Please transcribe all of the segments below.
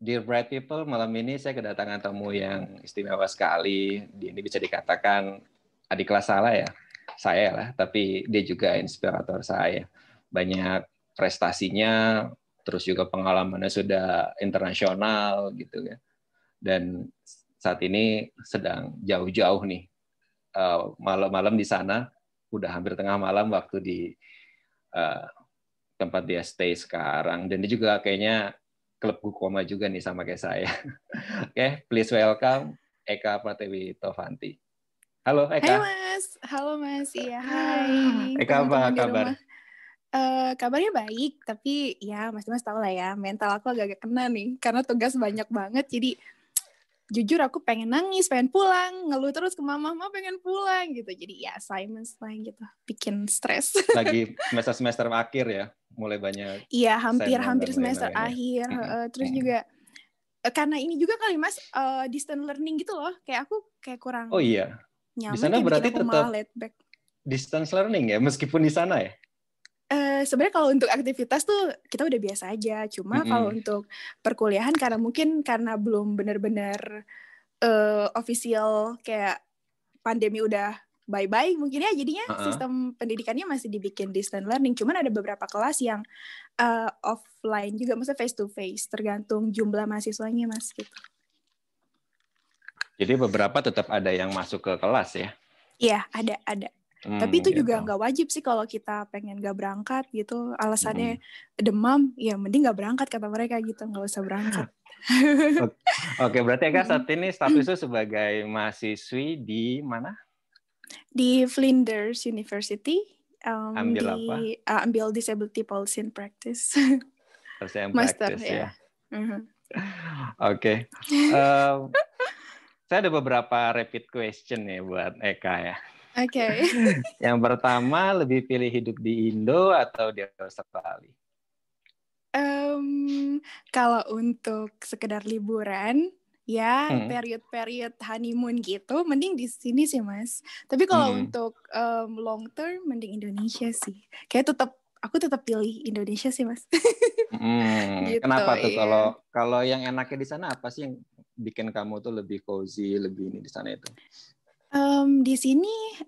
Dear Bright People, malam ini saya kedatangan tamu yang istimewa sekali. Ini bisa dikatakan adik kelas salah ya, saya lah. Tapi dia juga inspirator saya. Banyak prestasinya, terus juga pengalamannya sudah internasional gitu ya. Dan saat ini sedang jauh-jauh nih eh, malam-malam di sana, udah hampir tengah malam waktu di uh, tempat dia stay sekarang. Dan dia juga kayaknya klub Gukoma juga nih sama kayak saya. Oke, okay, please welcome Eka Pratewi Tovanti. Halo Eka. Hai Mas, halo Mas, iya hai. Eka apa kabar? Uh, kabarnya baik, tapi ya Mas Mas tahu lah ya, mental aku agak-agak kena nih, karena tugas banyak banget, jadi jujur aku pengen nangis, pengen pulang, ngeluh terus ke mama, mama pengen pulang gitu. Jadi ya assignments lah gitu, bikin stres. Lagi semester-semester akhir ya, mulai banyak. Iya, hampir-hampir semester akhir. Uh, terus juga uh, karena ini juga kali Mas uh, distance learning gitu loh, kayak aku kayak kurang. Oh iya. Nyaman, di sana berarti tetap distance learning ya, meskipun di sana ya. Uh, sebenarnya kalau untuk aktivitas tuh kita udah biasa aja. Cuma mm -hmm. kalau untuk perkuliahan karena mungkin karena belum benar-benar uh, official kayak pandemi udah bye-bye mungkin ya jadinya uh -uh. sistem pendidikannya masih dibikin distance learning. Cuman ada beberapa kelas yang uh, offline juga, maksudnya face to face, tergantung jumlah mahasiswanya mas gitu. Jadi beberapa tetap ada yang masuk ke kelas ya? Iya ada ada. Hmm, Tapi itu gitu. juga nggak wajib sih kalau kita pengen nggak berangkat gitu. Alasannya hmm. demam, ya mending nggak berangkat kata mereka gitu, nggak usah berangkat. Oke, berarti Eka saat ini statusnya sebagai mahasiswi di mana? Di Flinders University. Um, ambil di, apa? Uh, ambil Disability Policy and Practice. Policy and Master, Practice ya. ya. Uh -huh. Oke. Okay. Um, saya ada beberapa rapid question ya buat Eka ya. Oke. Okay. yang pertama lebih pilih hidup di Indo atau di Australia? Um, kalau untuk sekedar liburan, ya hmm. period-period honeymoon gitu, mending di sini sih mas. Tapi kalau hmm. untuk um, long term, mending Indonesia sih. Kayak tetap aku tetap pilih Indonesia sih mas. hmm. gitu, Kenapa tuh iya. kalau kalau yang enaknya di sana apa sih yang bikin kamu tuh lebih cozy, lebih ini di sana itu? Um, di sini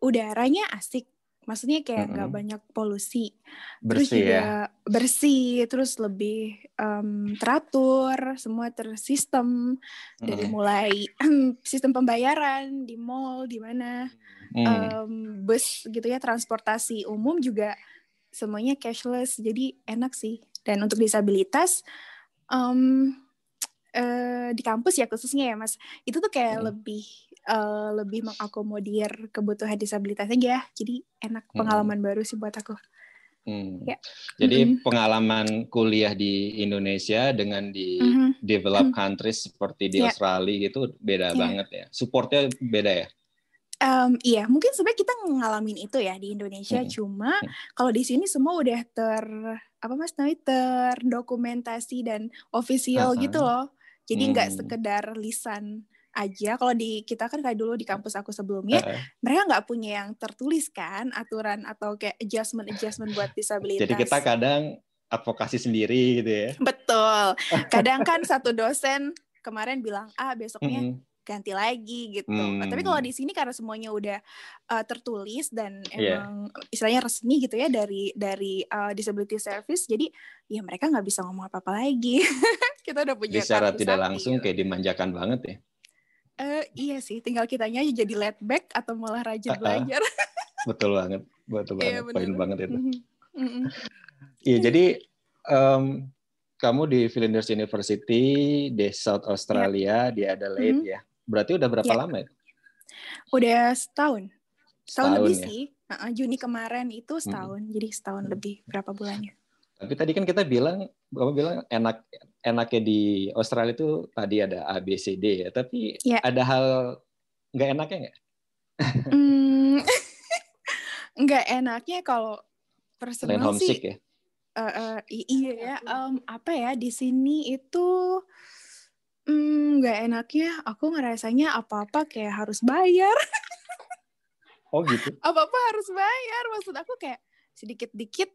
udaranya asik, maksudnya kayak nggak mm -hmm. banyak polusi, bersih terus juga ya? bersih, terus lebih um, teratur, semua tersistem mm. dari mulai sistem pembayaran di mall, di mana mm. um, bus gitu ya, transportasi umum juga semuanya cashless, jadi enak sih. Dan untuk disabilitas, um, uh, di kampus ya khususnya ya mas, itu tuh kayak mm. lebih uh, lebih mengakomodir kebutuhan disabilitas aja. Jadi enak hmm. pengalaman hmm. baru sih buat aku. Hmm. Ya. Jadi mm-hmm. pengalaman kuliah di Indonesia dengan di mm-hmm. developed mm-hmm. countries seperti di yeah. Australia gitu beda yeah. banget ya. Supportnya beda ya. Um, iya, mungkin sebenarnya kita ngalamin itu ya di Indonesia. Hmm. Cuma kalau di sini semua udah ter apa mas namanya terdokumentasi dan official uh-huh. gitu loh. Jadi nggak hmm. sekedar lisan aja kalau di kita kan kayak dulu di kampus aku sebelumnya uh, mereka nggak punya yang tertulis kan aturan atau kayak adjustment adjustment buat disabilitas jadi kita kadang advokasi sendiri gitu ya betul kadang kan satu dosen kemarin bilang ah besoknya mm -hmm. ganti lagi gitu mm. nah, tapi kalau di sini karena semuanya udah uh, tertulis dan iya. emang yeah. istilahnya resmi gitu ya dari dari uh, disability service jadi ya mereka nggak bisa ngomong apa apa lagi kita udah punya secara tidak langsung gitu. kayak dimanjakan banget ya Uh, iya sih, tinggal kitanya aja jadi let back atau malah rajin belajar. betul banget, betul iya, banget, poin banget itu. Mm-hmm. Iya, jadi um, kamu di Flinders University di South Australia yeah. di Adelaide mm-hmm. ya. Berarti udah berapa yeah. lama ya? Udah setahun. Setahun, setahun lebih ya? sih. Uh, Juni kemarin itu setahun, hmm. jadi setahun lebih berapa bulannya. Tapi tadi kan kita bilang, kamu bilang enak enaknya di Australia itu tadi ada A B C D ya, tapi yeah. ada hal nggak enaknya nggak? mm, nggak enaknya kalau personal homesick sih. ya? Uh, uh, iya ya, um, apa ya di sini itu mm, nggak mm, enaknya aku ngerasanya apa-apa kayak harus bayar. oh gitu? Apa-apa harus bayar, maksud aku kayak sedikit-dikit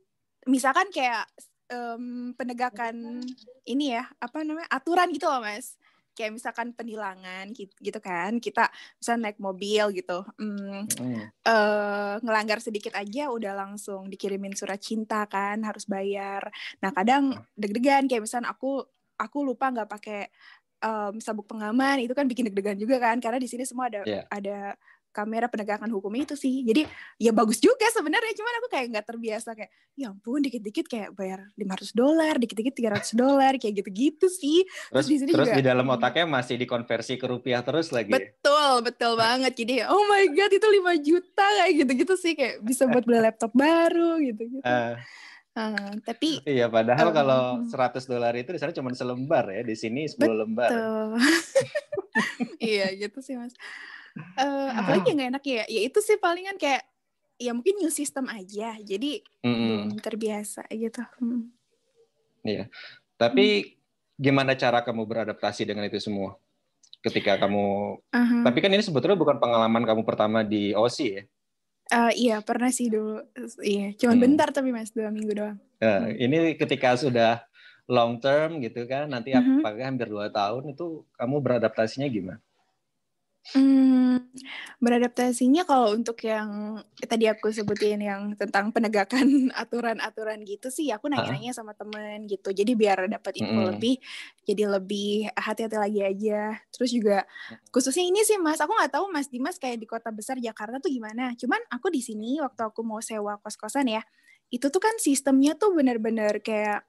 misalkan kayak um, penegakan ini ya apa namanya aturan gitu loh mas kayak misalkan penilangan gitu kan kita bisa naik mobil gitu hmm, mm. uh, ngelanggar sedikit aja udah langsung dikirimin surat cinta kan harus bayar nah kadang deg-degan kayak misalnya aku aku lupa nggak pakai um, sabuk pengaman itu kan bikin deg-degan juga kan karena di sini semua ada yeah. ada kamera penegakan hukum itu sih. Jadi ya bagus juga sebenarnya, cuman aku kayak nggak terbiasa kayak ya ampun dikit-dikit kayak bayar 500 dolar, dikit-dikit 300 dolar kayak gitu-gitu sih. Terus, terus di sini terus juga, di dalam otaknya masih dikonversi ke rupiah terus lagi. Betul, betul banget. Jadi oh my god itu 5 juta kayak gitu-gitu sih kayak bisa buat beli laptop baru gitu-gitu. Uh. Uh, tapi iya padahal um, kalau 100 dolar itu di sana cuma selembar ya di sini 10 betul. lembar. iya gitu sih mas uh, apalagi yang gak enak ya ya itu sih palingan kayak ya mungkin new system aja jadi mm -hmm. terbiasa gitu hmm. iya tapi hmm. gimana cara kamu beradaptasi dengan itu semua ketika kamu uh -huh. tapi kan ini sebetulnya bukan pengalaman kamu pertama di OC ya Uh, iya pernah sih dulu iya cuman hmm. bentar tapi mas dua minggu doang uh, ini ketika sudah long term gitu kan nanti uh -huh. apakah hampir dua tahun itu kamu beradaptasinya gimana Hmm, beradaptasinya kalau untuk yang tadi aku sebutin yang tentang penegakan aturan-aturan gitu sih, aku nanya-nanya sama temen gitu. Jadi biar dapat info mm. lebih, jadi lebih hati-hati lagi aja. Terus juga khususnya ini sih Mas, aku nggak tahu Mas Dimas kayak di kota besar Jakarta tuh gimana. Cuman aku di sini waktu aku mau sewa kos-kosan ya, itu tuh kan sistemnya tuh benar-benar kayak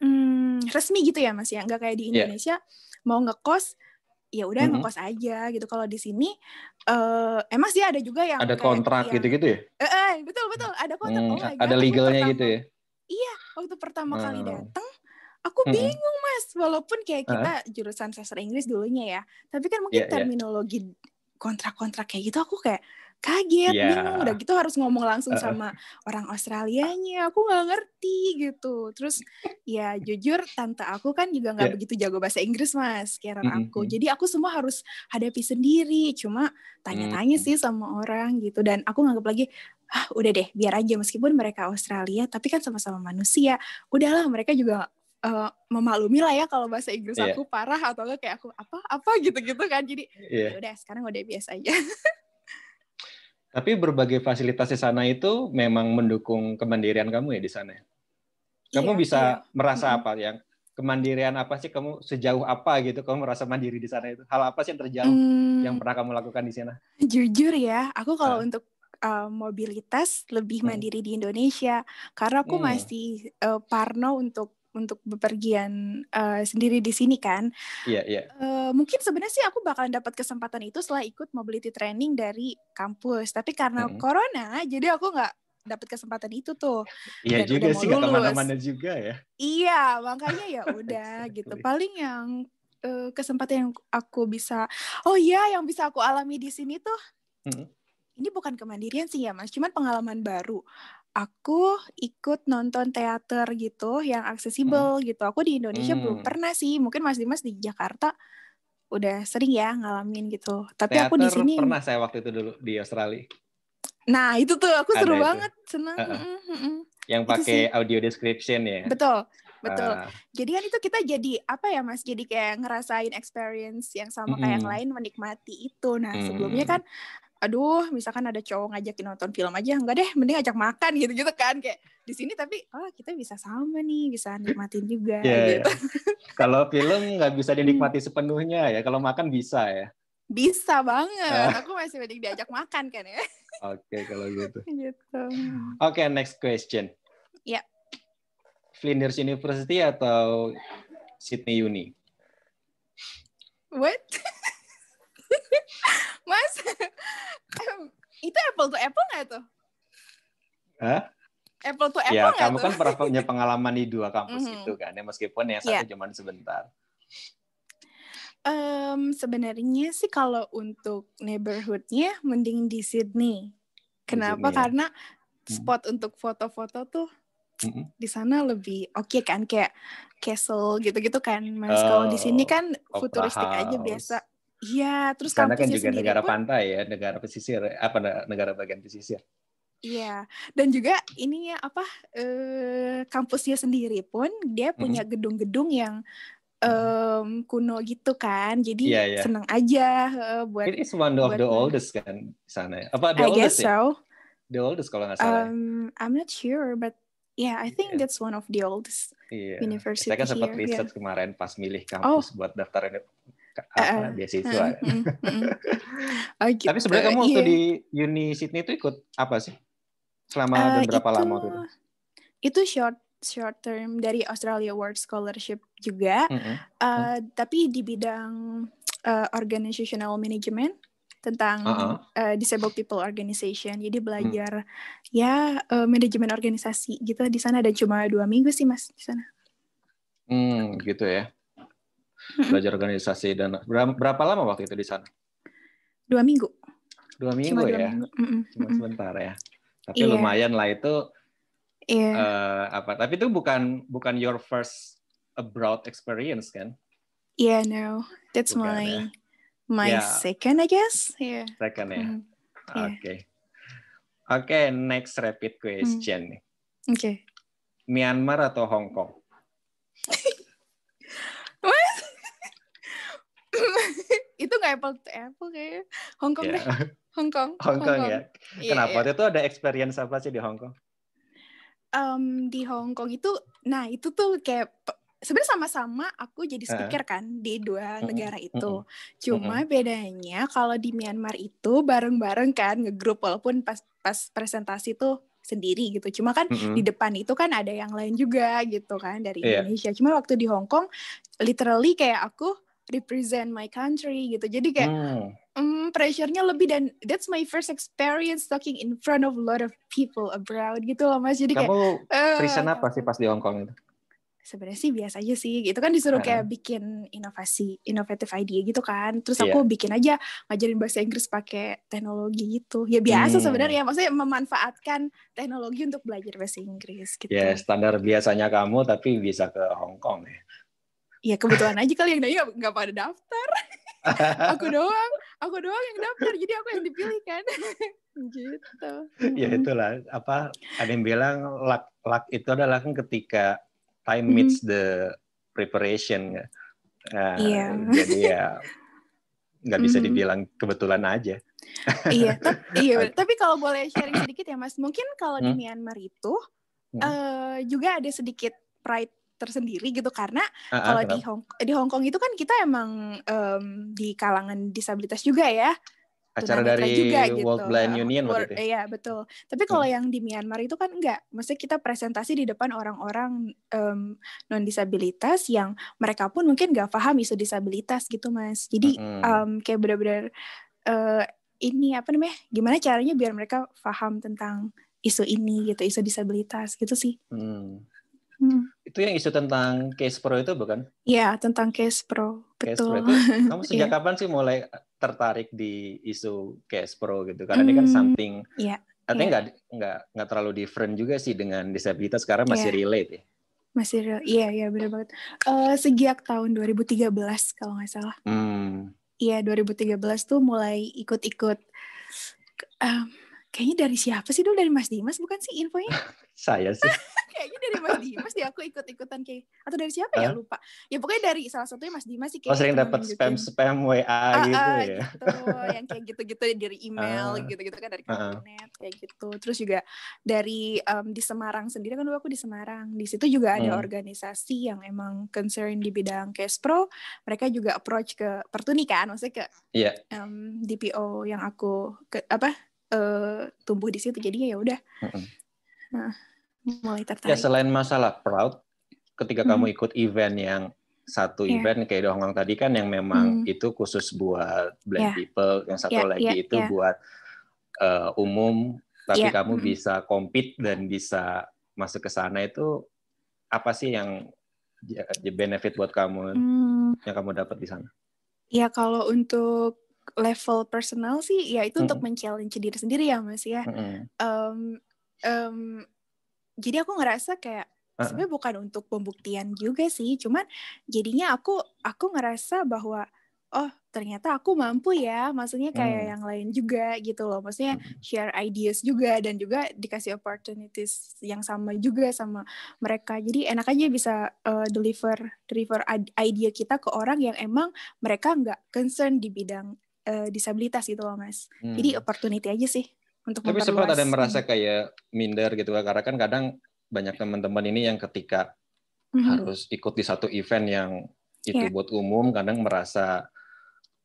hmm, resmi gitu ya Mas ya, nggak kayak di iya. Indonesia yeah. mau ngekos ya udah mm -hmm. ngekos aja gitu. Kalau di sini uh, emang sih ada juga yang ada kontrak gitu-gitu ya? Eh, eh, betul betul ada kontrak. Hmm, oh ada legalnya gitu ya? Iya, waktu pertama hmm. kali datang aku bingung mas, walaupun kayak kita uh. jurusan sastra Inggris dulunya ya, tapi kan mungkin yeah, iya. terminologi kontrak-kontrak kayak gitu aku kayak kaget yeah. bingung udah gitu harus ngomong langsung uh. sama orang Australianya aku nggak ngerti gitu terus ya jujur tante aku kan juga nggak yeah. begitu jago bahasa Inggris mas kira mm -hmm. aku jadi aku semua harus hadapi sendiri cuma tanya-tanya mm -hmm. sih sama orang gitu dan aku nganggap lagi ah udah deh biar aja meskipun mereka Australia tapi kan sama-sama manusia udahlah mereka juga uh, memaklumi lah ya kalau bahasa Inggris yeah. aku parah atau enggak kayak aku apa apa gitu-gitu kan jadi yeah. Ya udah sekarang udah biasa aja Tapi berbagai fasilitas di sana itu memang mendukung kemandirian kamu ya di sana. Kamu iya, bisa iya. merasa apa yang kemandirian apa sih kamu sejauh apa gitu kamu merasa mandiri di sana itu? Hal apa sih yang terjauh hmm, yang pernah kamu lakukan di sana? Jujur ya, aku kalau uh. untuk uh, mobilitas lebih hmm. mandiri di Indonesia karena aku hmm. masih uh, parno untuk untuk bepergian uh, sendiri di sini kan. Iya, yeah, iya. Yeah. Uh, mungkin sebenarnya sih aku bakalan dapat kesempatan itu setelah ikut mobility training dari kampus. Tapi karena mm -hmm. corona, jadi aku nggak dapat kesempatan itu tuh. Iya juga sih nggak ke mana-mana juga ya. Iya, makanya ya udah gitu. Paling yang uh, kesempatan yang aku bisa, oh iya yang bisa aku alami di sini tuh. Mm -hmm. Ini bukan kemandirian sih ya mas, cuman pengalaman baru aku ikut nonton teater gitu yang aksesibel hmm. gitu. Aku di Indonesia hmm. belum pernah sih. Mungkin Mas Dimas di Jakarta udah sering ya ngalamin gitu. Tapi teater aku di sini pernah saya waktu itu dulu di Australia. Nah, itu tuh aku Ada seru itu. banget, senang. Uh -uh. Yang pakai audio description ya. Betul. Betul. Uh. Jadi kan itu kita jadi apa ya Mas? Jadi kayak ngerasain experience yang sama mm -hmm. kayak yang lain menikmati itu. Nah, mm -hmm. sebelumnya kan aduh misalkan ada cowok ngajakin nonton film aja enggak deh mending ajak makan gitu gitu kan kayak di sini tapi oh kita bisa sama nih bisa nikmatin juga yeah, gitu. Yeah. kalau film nggak bisa dinikmati sepenuhnya ya kalau makan bisa ya bisa banget uh. aku masih mending diajak makan kan ya oke okay, kalau gitu gitu oke okay, next question ya yeah. Flinders University atau Sydney Uni what Mas, itu apple to apple nggak tuh? Hah? Apple to ya, apple Ya, kamu tuh? kan pernah punya pengalaman di dua kampus mm -hmm. itu kan, ya meskipun yang satu yeah. cuma sebentar. Um, sebenarnya sih kalau untuk neighborhoodnya mending di Sydney. Kenapa? Sydney, ya? Karena spot hmm. untuk foto-foto tuh hmm. di sana lebih oke okay kan kayak castle gitu-gitu kan mas. Oh, kalau di sini kan futuristik aja biasa. Iya, terus karena kan juga negara pun, pantai ya, negara pesisir, apa negara bagian pesisir. Iya, dan juga ini ya apa eh, kampusnya sendiri pun dia punya gedung-gedung yang um, kuno gitu kan, jadi yeah, yeah. seneng aja uh, buat. It is one of the oldest kan sana. Ya? Apa the I oldest guess ya? so. The oldest kalau nggak salah. Um, I'm not sure, but yeah, I think yeah. that's one of the oldest yeah. university. Saya kan sempat riset yeah. kemarin pas milih kampus oh. buat daftar uh, beasiswa. Uh, uh, uh, oh, gitu. Tapi sebenarnya kamu waktu yeah. di Uni Sydney itu ikut apa sih? Selama uh, berapa itu, lama waktu itu? Itu short short term dari Australia World Scholarship juga, mm -hmm. uh, tapi di bidang uh, organizational management tentang uh -uh. Uh, disabled people organization. Jadi belajar mm. ya uh, manajemen organisasi gitu di sana dan cuma dua minggu sih mas di sana. Hmm, gitu ya. Belajar organisasi dan berapa, lama waktu itu di sana? Dua minggu. Dua minggu cuma ya. Dua minggu. Cuma sebentar ya. Tapi yeah. lumayan lah itu. Yeah. Uh, apa? Tapi itu bukan bukan your first abroad experience kan? Yeah, no. That's bukan, my ya? my yeah. second, I guess. Yeah. Second ya. Mm. Yeah. Oke. Okay. Oke, okay, next rapid question mm. nih. Oke. Okay. Myanmar atau Hong Kong? Itu nggak apple to apple kayak Hong Kong yeah. deh Hong Kong Hong Kong, ya yeah, kenapa yeah. itu ada experience apa sih di Hong Kong um, di Hong Kong itu nah itu tuh kayak sebenarnya sama-sama aku jadi speaker uh. kan di dua negara itu. Cuma bedanya kalau di Myanmar itu bareng-bareng kan ngegrup walaupun pas pas presentasi tuh sendiri gitu. Cuma kan di depan itu kan ada yang lain juga gitu kan dari yeah. Indonesia. Cuma waktu di Hong Kong literally kayak aku represent my country gitu. Jadi kayak hmm. um, pressure-nya lebih dan that's my first experience talking in front of a lot of people abroad gitu loh Mas. Jadi Kamu kayak present uh, apa sih pas di Hong Kong itu? Sebenarnya sih biasa aja sih. Gitu kan disuruh kayak bikin inovasi, inovatif idea gitu kan. Terus aku yeah. bikin aja ngajarin bahasa Inggris pakai teknologi gitu. Ya biasa hmm. sebenarnya maksudnya memanfaatkan teknologi untuk belajar bahasa Inggris gitu. Ya, yeah, standar biasanya kamu tapi bisa ke Hong Kong ya ya kebetulan aja kali yang nanya nggak pada daftar aku doang aku doang yang daftar jadi aku yang dipilih kan gitu ya itulah apa ada yang bilang luck luck itu adalah kan ketika time meets the preparation ya nah, yeah. jadi ya nggak bisa mm-hmm. dibilang kebetulan aja iya iya tapi kalau boleh sharing sedikit ya mas mungkin kalau hmm? di Myanmar itu hmm? uh, juga ada sedikit pride tersendiri gitu karena uh, kalau di Hong di Hong Kong itu kan kita emang um, di kalangan disabilitas juga ya acara dari juga, gitu. World Blind Union World, waktu itu. Iya, betul. Tapi kalau hmm. yang di Myanmar itu kan enggak. Maksudnya kita presentasi di depan orang-orang um, non disabilitas yang mereka pun mungkin nggak paham isu disabilitas gitu, Mas. Jadi hmm. um, kayak benar-benar uh, ini apa namanya? Gimana caranya biar mereka paham tentang isu ini gitu, isu disabilitas gitu sih. Hmm. Hmm. Itu yang isu tentang case pro itu bukan? Iya, tentang case pro. Case Betul. pro itu, kamu sejak yeah. kapan sih mulai tertarik di isu case pro gitu? Karena mm, ini kan hmm, something, yeah. artinya nggak yeah. nggak nggak terlalu different juga sih dengan disabilitas karena masih yeah. relate ya. Masih real, iya iya benar banget. Uh, sejak tahun 2013 kalau nggak salah. Hmm. Iya 2013 tuh mulai ikut-ikut. Um, kayaknya dari siapa sih dulu dari Mas Dimas bukan sih infonya? Saya sih. kayaknya dari Mas Dimas deh aku ikut-ikutan kayak atau dari siapa ya lupa. Ya pokoknya dari salah satunya Mas Dimas sih kayak. Oh sering dapat spam spam WA ah, gitu ah, ya. Gitu, yang kayak gitu-gitu dari email ah. gitu-gitu kan dari kabinet uh. kayak gitu. Terus juga dari um, di Semarang sendiri kan dulu aku di Semarang. Di situ juga ada hmm. organisasi yang emang concern di bidang cash pro. Mereka juga approach ke Pertuni kan, maksudnya ke yeah. um, DPO yang aku ke apa uh, tumbuh di situ. Jadinya ya udah. -uh. Nah, mulai ya, tertarik. Ya selain masalah proud, ketika hmm. kamu ikut event yang satu yeah. event kayak Hong Kong tadi kan yang memang hmm. itu khusus buat blind yeah. people, yang satu yeah, lagi yeah, itu yeah. buat uh, umum, tapi yeah. kamu hmm. bisa compete dan bisa masuk ke sana itu apa sih yang benefit buat kamu hmm. yang kamu dapat di sana? Ya kalau untuk level personal sih ya itu -hmm. untuk men-challenge diri sendiri ya Mas ya. -hmm. um, um, jadi aku ngerasa kayak uh-uh. sebenarnya bukan untuk pembuktian juga sih cuman jadinya aku aku ngerasa bahwa oh ternyata aku mampu ya maksudnya kayak hmm. yang lain juga gitu loh maksudnya hmm. share ideas juga dan juga dikasih opportunities yang sama juga sama mereka jadi enak aja bisa uh, deliver deliver idea kita ke orang yang emang mereka nggak concern di bidang uh, disabilitas gitu loh mas hmm. jadi opportunity aja sih untuk tapi sempat ada merasa kayak minder gitu karena kan kadang banyak teman-teman ini yang ketika mm -hmm. harus ikut di satu event yang itu yeah. buat umum kadang merasa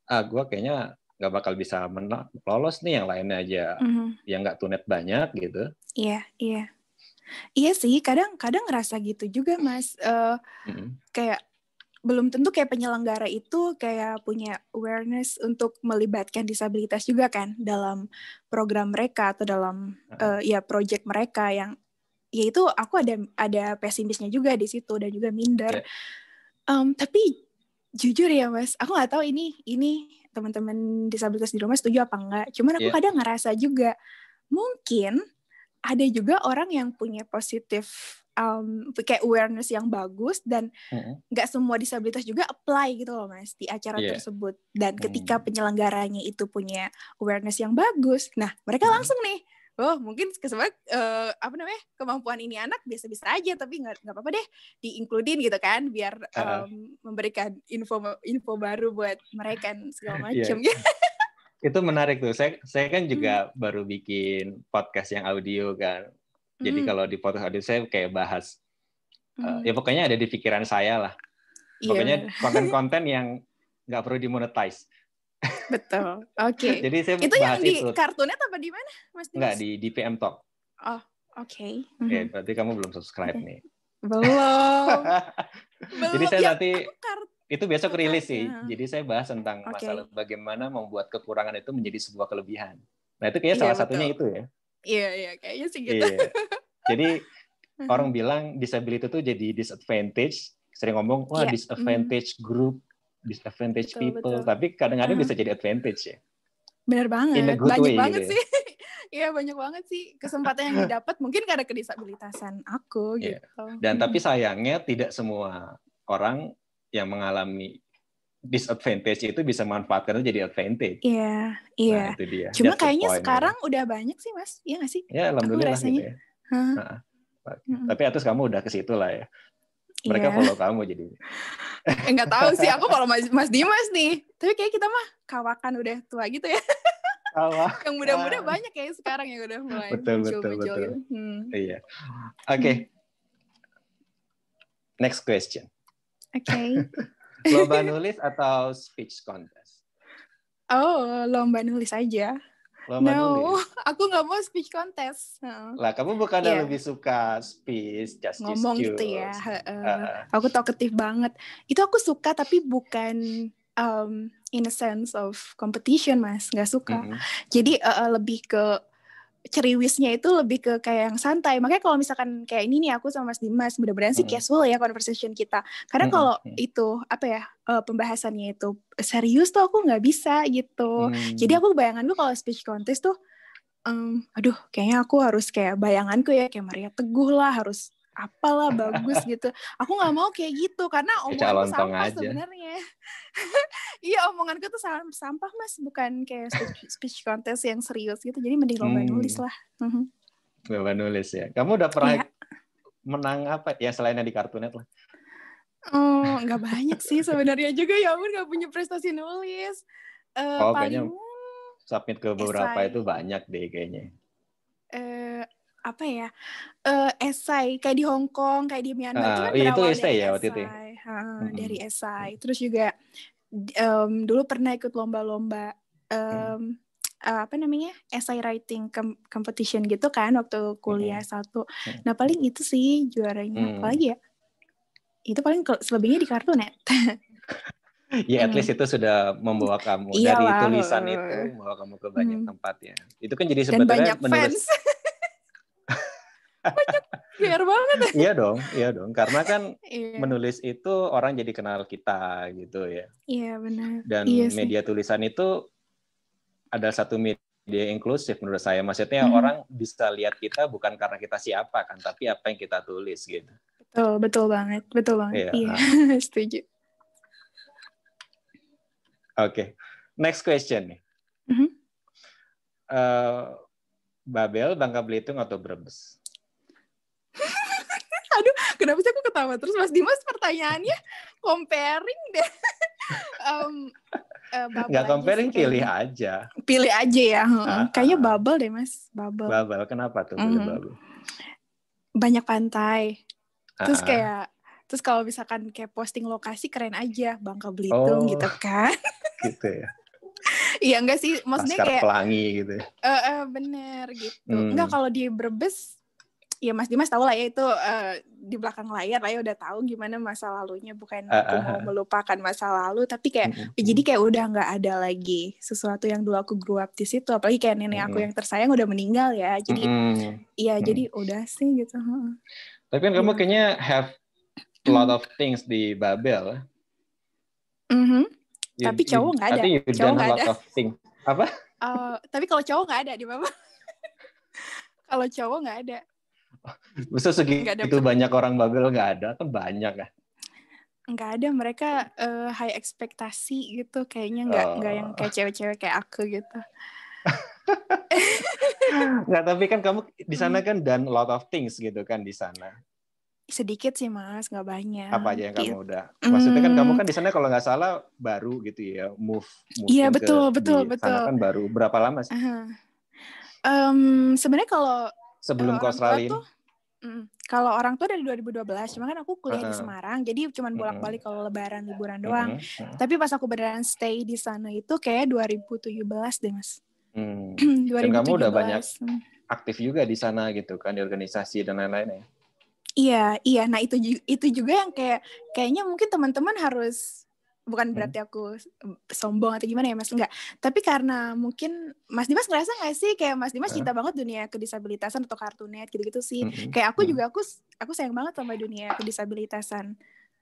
ah gue kayaknya nggak bakal bisa menang, lolos nih yang lainnya aja mm-hmm. yang nggak tunet banyak gitu. Iya iya iya sih kadang kadang ngerasa gitu juga mas uh, mm-hmm. kayak belum tentu kayak penyelenggara itu kayak punya awareness untuk melibatkan disabilitas juga kan dalam program mereka atau dalam uh, ya project mereka yang ya itu aku ada ada pesimisnya juga di situ dan juga minder. Yeah. Um, tapi jujur ya mas aku nggak tahu ini ini teman-teman disabilitas di rumah setuju apa enggak cuman aku yeah. kadang ngerasa juga mungkin ada juga orang yang punya positif um, kayak awareness yang bagus dan nggak mm -hmm. semua disabilitas juga apply gitu loh mas di acara yeah. tersebut dan ketika mm. penyelenggaranya itu punya awareness yang bagus nah mereka mm. langsung nih oh mungkin kesempatan uh, apa namanya kemampuan ini anak biasa-biasa aja tapi nggak nggak apa-apa deh diinkludin gitu kan biar um, uh. memberikan info info baru buat mereka segala iya. macam yeah. itu menarik tuh saya saya kan juga hmm. baru bikin podcast yang audio kan jadi kalau di podcast audio saya kayak bahas uh, ya pokoknya ada di pikiran saya lah iya, pokoknya konten-konten yang nggak perlu dimonetize Betul. Oke. Okay. Jadi saya itu yang di itu. kartunet apa di mana, Mas Dimas? Enggak, di di PM Talk. Oh, oke. Okay. Oke, okay, mhm. berarti kamu belum subscribe okay. nih. Belum. belum. Jadi saya ya, nanti itu besok rilis sih. Ya. Jadi saya bahas tentang okay. masalah bagaimana membuat kekurangan itu menjadi sebuah kelebihan. Nah, itu kayaknya iya, salah betul. satunya itu ya. Iya, iya, kayaknya sih gitu. Iya. Jadi mhm. orang bilang disability itu jadi disadvantage, sering ngomong wah yeah. disadvantage mm. group disadvantage betul, people, betul. tapi kadang-kadang uh. bisa jadi advantage ya. Bener banget, banyak way, banget gitu ya. sih. Iya banyak banget sih kesempatan yang didapat mungkin karena kedisabilitasan aku yeah. gitu. Dan hmm. tapi sayangnya tidak semua orang yang mengalami disadvantage itu bisa manfaatkan jadi advantage. Iya, iya. Nah, itu dia. Cuma Just kayaknya sekarang udah banyak sih mas, iya nggak sih? Ya alhamdulillah gitu ya. Huh? Nah, hmm. Tapi atas kamu udah ke situ lah ya. Mereka yeah. follow kamu jadi. Enggak tahu sih, aku kalau Mas, Mas Dimas nih. Tapi kayak kita mah kawakan udah tua gitu ya. Kawakan. yang muda-muda banyak kayak sekarang yang udah mulai betul, muncul, betul, muncul betul. Gitu. Hmm. Iya. Oke. Okay. Hmm. Next question. Oke. Okay. lomba nulis atau speech contest? Oh, lomba nulis aja. Lomba no, nulis. aku nggak mau speech contest. Lah, kamu bukan yeah. lebih suka speech, just ngomong gitu ya. Uh, uh. Aku talkative banget. Itu aku suka tapi bukan um, in a sense of competition, mas. Nggak suka. Mm -hmm. Jadi uh, lebih ke ceriwisnya itu lebih ke kayak yang santai. Makanya kalau misalkan kayak ini nih aku sama Mas Dimas, mudah-mudahan sih casual ya conversation kita. Karena kalau itu apa ya uh, pembahasannya itu serius tuh aku nggak bisa gitu. Hmm. Jadi aku bayangan gue kalau speech contest tuh, um, aduh kayaknya aku harus kayak bayanganku ya kayak Maria Teguh lah harus apalah bagus gitu. Aku nggak mau kayak gitu karena omonganku sampah sebenarnya. iya omonganku tuh sampah mas, bukan kayak speech, contest yang serius gitu. Jadi mending lomba hmm. nulis lah. Mhm. Lomba nulis ya. Kamu udah pernah ya. menang apa? Ya selain di kartunet lah. Oh, nggak banyak sih sebenarnya juga ya ampun nggak punya prestasi nulis. Uh, oh, paling kayaknya submit ke beberapa SI. itu banyak deh kayaknya. Uh, apa ya uh, esai kayak di Hong Kong kayak di Myanmar uh, itu kan itu esai ya waktu itu ya? ha, hmm. dari esai terus juga um, dulu pernah ikut lomba-lomba um, hmm. uh, apa namanya esai writing competition gitu kan waktu kuliah hmm. satu hmm. nah paling itu sih juaranya hmm. apalagi ya itu paling selebihnya di kartunet Ya, at least itu sudah membawa kamu Iyalah. dari tulisan itu membawa kamu ke banyak hmm. tempat ya. Itu kan jadi sebenarnya menulis banyak biar banget iya dong iya dong karena kan iya. menulis itu orang jadi kenal kita gitu ya iya benar dan iya media tulisan itu ada satu media inklusif menurut saya maksudnya hmm. orang bisa lihat kita bukan karena kita siapa kan tapi apa yang kita tulis gitu betul betul banget betul banget iya, iya. setuju okay. next question nih. Mm -hmm. uh, Babel, Bangka Belitung atau Brebes? Aduh, kenapa sih aku ketawa terus Mas Dimas pertanyaannya comparing deh. um, uh, Nggak comparing, sih, pilih aja. Pilih aja ya. Uh, Kayaknya bubble deh Mas, bubble. Bubble, kenapa tuh mm -hmm. bubble? Banyak pantai. Terus uh kayak terus kalau misalkan kayak posting lokasi keren aja Bangka Belitung oh, gitu kan. gitu ya. Iya enggak sih, maksudnya Laskar kayak pelangi gitu. Eh uh, uh, bener gitu. Hmm. Enggak kalau di Brebes ya Mas Dimas tahu lah ya itu uh, di belakang layar lah ya udah tahu gimana masa lalunya. Bukan uh, aku mau melupakan masa lalu tapi kayak uh, uh, jadi kayak udah nggak ada lagi sesuatu yang dulu aku grew up di situ. Apalagi kayak nenek aku yang tersayang udah meninggal ya jadi iya uh, jadi udah sih gitu tapi kan kamu iya. kayaknya have a lot of things di Babel. Mm -hmm. you, tapi cowok nggak ada. cowok nggak ada. apa? Uh, tapi kalau cowok nggak ada di Babel. Kalau cowok nggak ada Masa segitu banyak orang Babel nggak ada? Kan banyak kan? Nggak ada, mereka uh, high ekspektasi gitu. Kayaknya nggak oh. nggak yang kayak cewek-cewek kayak aku gitu. nggak, tapi kan kamu di sana hmm. kan dan lot of things gitu kan di sana. Sedikit sih mas, nggak banyak. Apa aja yang kamu gitu. udah? Maksudnya kan kamu kan di sana kalau nggak salah baru gitu ya, move. Iya betul betul betul. Sana kan baru berapa lama sih? Uh -huh. um, Sebenarnya kalau sebelum ke Australia tuh, mm, kalau orang tua dari 2012 cuma kan aku kuliah uh, di Semarang jadi cuma bolak-balik kalau lebaran liburan doang. uh, uh, tapi pas aku beneran stay di sana itu kayak 2017 deh mas. Hmm. 2017. dan kamu udah banyak aktif juga di sana gitu kan di organisasi dan lain-lain ya? Iya, iya. Nah itu itu juga yang kayak kayaknya mungkin teman-teman harus bukan hmm. berarti aku sombong atau gimana ya mas enggak tapi karena mungkin mas Dimas ngerasa nggak sih kayak mas Dimas cinta banget dunia kedisabilitasan atau kartunet gitu-gitu sih hmm. kayak aku hmm. juga aku aku sayang banget sama dunia kedisabilitasan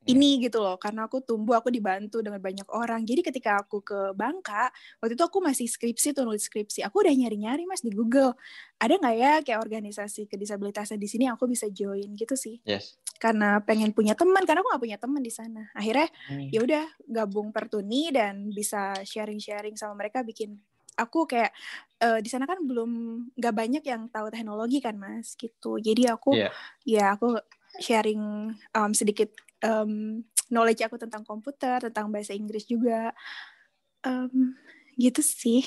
ini gitu loh karena aku tumbuh aku dibantu dengan banyak orang. Jadi ketika aku ke Bangka waktu itu aku masih skripsi tuh nulis skripsi. Aku udah nyari-nyari mas di Google. Ada nggak ya kayak organisasi kedisabilitasan di sini aku bisa join gitu sih? Yes. karena pengen punya teman karena aku nggak punya teman di sana. Akhirnya hmm. ya udah gabung pertuni dan bisa sharing-sharing sama mereka bikin aku kayak uh, di sana kan belum nggak banyak yang tahu teknologi kan mas gitu. Jadi aku yeah. ya aku sharing um, sedikit um, knowledge aku tentang komputer, tentang bahasa Inggris juga. Um, gitu sih.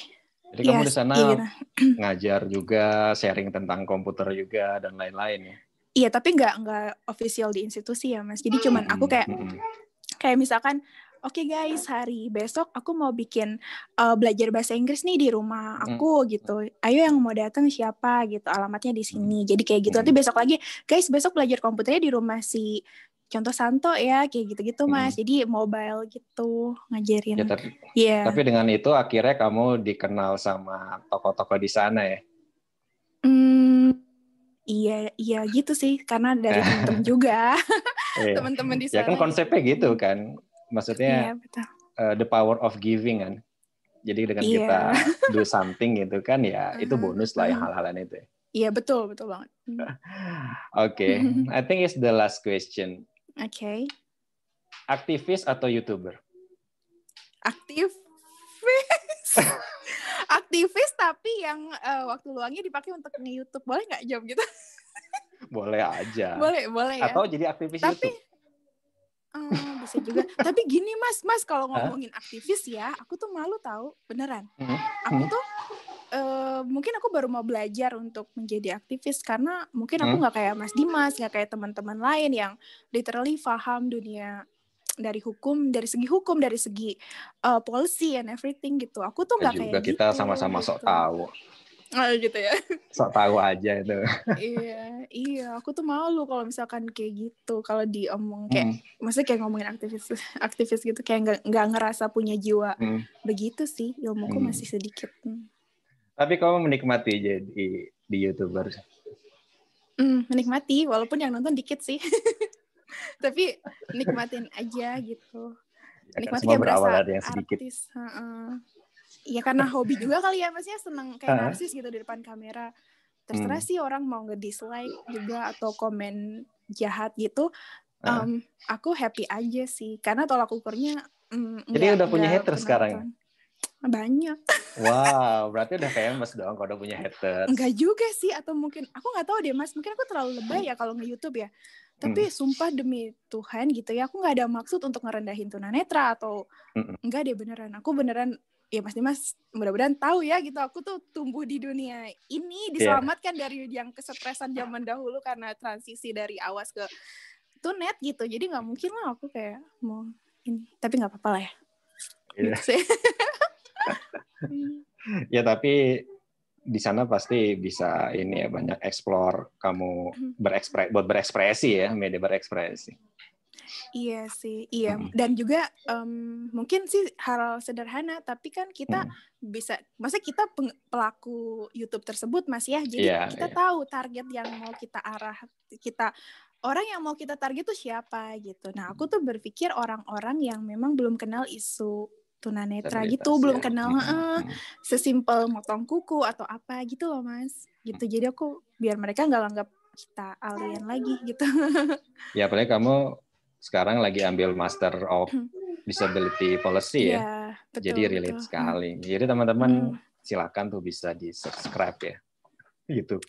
Jadi kamu di sana iya. ngajar juga, sharing tentang komputer juga dan lain-lain ya. Iya, tapi nggak nggak official di institusi ya, Mas. Jadi cuman aku kayak kayak misalkan oke okay guys hari besok aku mau bikin uh, belajar bahasa Inggris nih di rumah aku hmm. gitu ayo yang mau datang siapa gitu alamatnya di sini jadi kayak gitu nanti besok lagi guys besok belajar komputernya di rumah si contoh Santo ya kayak gitu-gitu mas hmm. jadi mobile gitu ngajarin ya, tapi, yeah. tapi dengan itu akhirnya kamu dikenal sama tokoh-tokoh di sana ya hmm, iya iya gitu sih karena dari teman-teman juga iya. teman-teman di sana ya kan konsepnya gitu kan maksudnya yeah, betul. Uh, the power of giving kan jadi dengan yeah. kita do something gitu kan ya itu bonus lah yang hal-hal itu ya. Iya betul betul banget. Hmm. Oke, okay. I think it's the last question. Oke. Okay. Aktivis atau youtuber? Aktivis. Aktivis tapi yang uh, waktu luangnya dipakai untuk nge-YouTube. Boleh nggak jawab gitu? boleh aja. Boleh, boleh ya. Atau jadi aktivis tapi, YouTube. Uh, bisa juga. Tapi gini Mas, Mas kalau ngomongin huh? aktivis ya, aku tuh malu tahu, beneran. Hmm? Aku tuh uh, mungkin aku baru mau belajar untuk menjadi aktivis karena mungkin aku nggak kayak Mas Dimas, nggak kayak teman-teman lain yang literally paham dunia dari hukum, dari segi hukum, dari segi uh, policy and everything gitu. Aku tuh nggak kayak kita gitu. kita sama-sama gitu. sok tahu. Oh, gitu ya. Sok tahu aja itu. iya, iya. Aku tuh malu kalau misalkan kayak gitu. Kalau diomong kayak, hmm. maksudnya kayak ngomongin aktivis, aktivis gitu kayak nggak nggak ngerasa punya jiwa hmm. begitu sih. Ilmuku hmm. masih sedikit. Hmm. Tapi kamu menikmati jadi di youtuber? Mm, menikmati, walaupun yang nonton dikit sih. Tapi nikmatin aja gitu. Ya, nikmati kan, kayak berasa yang sedikit. artis. Iya karena hobi juga kali ya, maksudnya seneng kayak uh. narsis gitu di depan kamera. Terserah hmm. sih orang mau nge-dislike juga atau komen jahat gitu. Um, uh. Aku happy aja sih, karena tolak ukurnya. Um, Jadi enggak, udah punya hater sekarang? Banyak. Wow, berarti udah famous dong kalau udah punya haters. Enggak juga sih, atau mungkin aku nggak tahu deh mas, mungkin aku terlalu lebay ya kalau nge-YouTube ya. Tapi hmm. sumpah demi Tuhan gitu ya, aku nggak ada maksud untuk ngerendahin tunanetra atau hmm. enggak deh beneran. Aku beneran ya Mas Dimas mudah-mudahan tahu ya gitu aku tuh tumbuh di dunia ini iya. diselamatkan yeah. dari yang kesetresan zaman dahulu karena transisi dari awas ke tunet gitu jadi nggak mungkin lah aku kayak mau ini tapi nggak apa-apa lah ya yeah. gitu ya tapi di sana pasti bisa ini ya banyak explore kamu hmm. berekspre buat berekspresi ya media berekspresi Iya sih, iya. Hmm. Dan juga um, mungkin sih hal sederhana, tapi kan kita hmm. bisa, masa kita pelaku YouTube tersebut, mas ya. Jadi yeah, kita yeah. tahu target yang mau kita arah, kita orang yang mau kita target tuh siapa gitu. Nah, aku tuh berpikir orang-orang yang memang belum kenal isu tunanetra gitu, belum ya. kenal uh, sesimpel motong kuku atau apa gitu loh mas. Gitu. Jadi aku biar mereka nggak anggap kita alien lagi gitu. Ya, apalagi kamu sekarang lagi ambil Master of hmm. Disability Policy ya. ya betul, Jadi relate betul. sekali. Jadi teman-teman hmm. silakan tuh bisa di subscribe ya YouTube.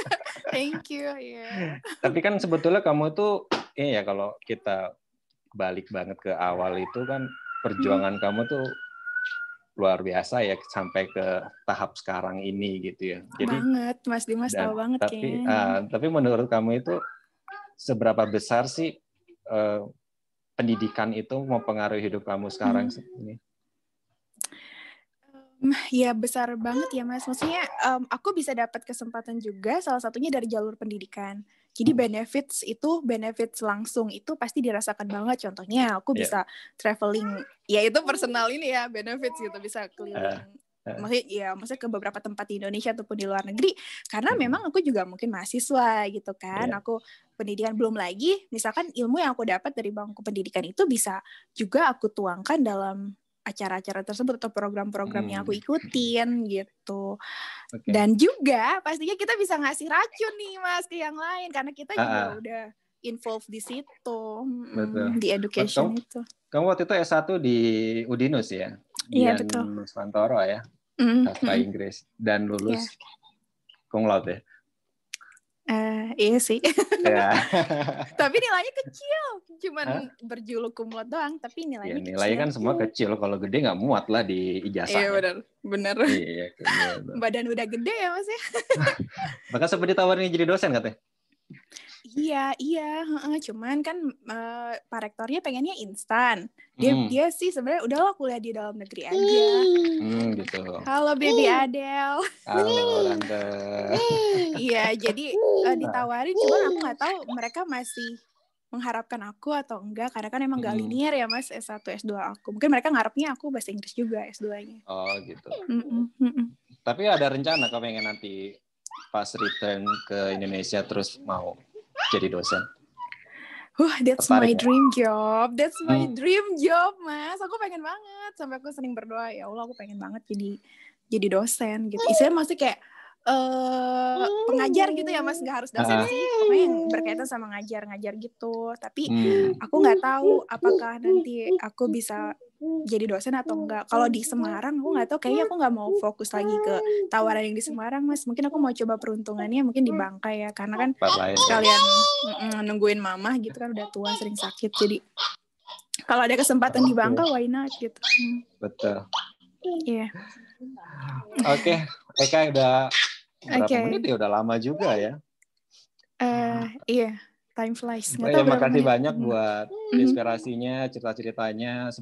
Thank you. Yeah. Tapi kan sebetulnya kamu tuh ini ya kalau kita balik banget ke awal itu kan perjuangan hmm. kamu tuh luar biasa ya sampai ke tahap sekarang ini gitu ya. Jadi banget Mas Dimas dan, tahu banget tapi, uh, tapi menurut kamu itu seberapa besar sih uh, pendidikan itu mempengaruhi hidup kamu sekarang hmm. ini? Ya besar banget ya mas. Maksudnya um, aku bisa dapat kesempatan juga salah satunya dari jalur pendidikan. Jadi hmm. benefits itu benefits langsung itu pasti dirasakan banget. Contohnya aku yeah. bisa traveling, ya itu personal ini ya benefits gitu bisa keliling. Uh maksudnya ya maksudnya ke beberapa tempat di Indonesia ataupun di luar negeri karena hmm. memang aku juga mungkin mahasiswa gitu kan yeah. aku pendidikan belum lagi misalkan ilmu yang aku dapat dari bangku pendidikan itu bisa juga aku tuangkan dalam acara-acara tersebut atau program-program hmm. yang aku hmm. ikutin gitu okay. dan juga pastinya kita bisa ngasih racun nih mas ke yang lain karena kita juga uh udah involved di situ Betul. di education kamu, itu kamu waktu itu S1 di Udinus ya Iya betul. Nusantara ya mm -hmm. Inggris dan lulus yeah. cum laude ya. Uh, iya sih. Yeah. tapi nilainya kecil, cuman huh? berjuluk kumlot doang, tapi nilainya ya, kecil. Nilainya kan semua kecil, kalau gede nggak muat lah di ijazah. Iya benar, benar. Iya, Badan udah gede ya mas ya. Bahkan sempat ditawarin jadi dosen katanya. Iya, iya, cuman kan uh, Pak Rektornya pengennya instan. Dia hmm. dia sih sebenarnya udahlah kuliah di dalam negeri aja. Hmm, gitu. Halo baby Adele. Halo Tante. Iya, jadi uh, ditawarin cuman aku nggak tahu mereka masih mengharapkan aku atau enggak karena kan emang hmm. gak linear ya Mas S1 S2 aku. Mungkin mereka ngarepnya aku bahasa Inggris juga S2-nya. Oh, gitu. Mm -mm, Tapi ada rencana kau pengen nanti pas return ke Indonesia terus mau jadi dosen? Wah, uh, that's Tertarik my ya? dream job. That's my hmm. dream job, Mas. Aku pengen banget. Sampai aku sering berdoa, ya Allah, aku pengen banget jadi jadi dosen gitu. Istilahnya masih kayak uh, pengajar gitu ya mas nggak harus dosen uh. sih pokoknya yang berkaitan sama ngajar-ngajar gitu tapi hmm. aku nggak tahu apakah nanti aku bisa jadi dosen atau enggak kalau di Semarang aku nggak tahu kayaknya aku nggak mau fokus lagi ke tawaran yang di Semarang mas mungkin aku mau coba peruntungannya mungkin di Bangkai ya karena kan sekalian nungguin mama gitu kan udah tua sering sakit jadi kalau ada kesempatan di Bangka why not gitu betul iya yeah. oke okay. Eka udah berapa okay. menit ya udah lama juga ya. Uh, iya, time flies. Oh, ya, makasih banyak buat mm-hmm. inspirasinya, cerita-ceritanya.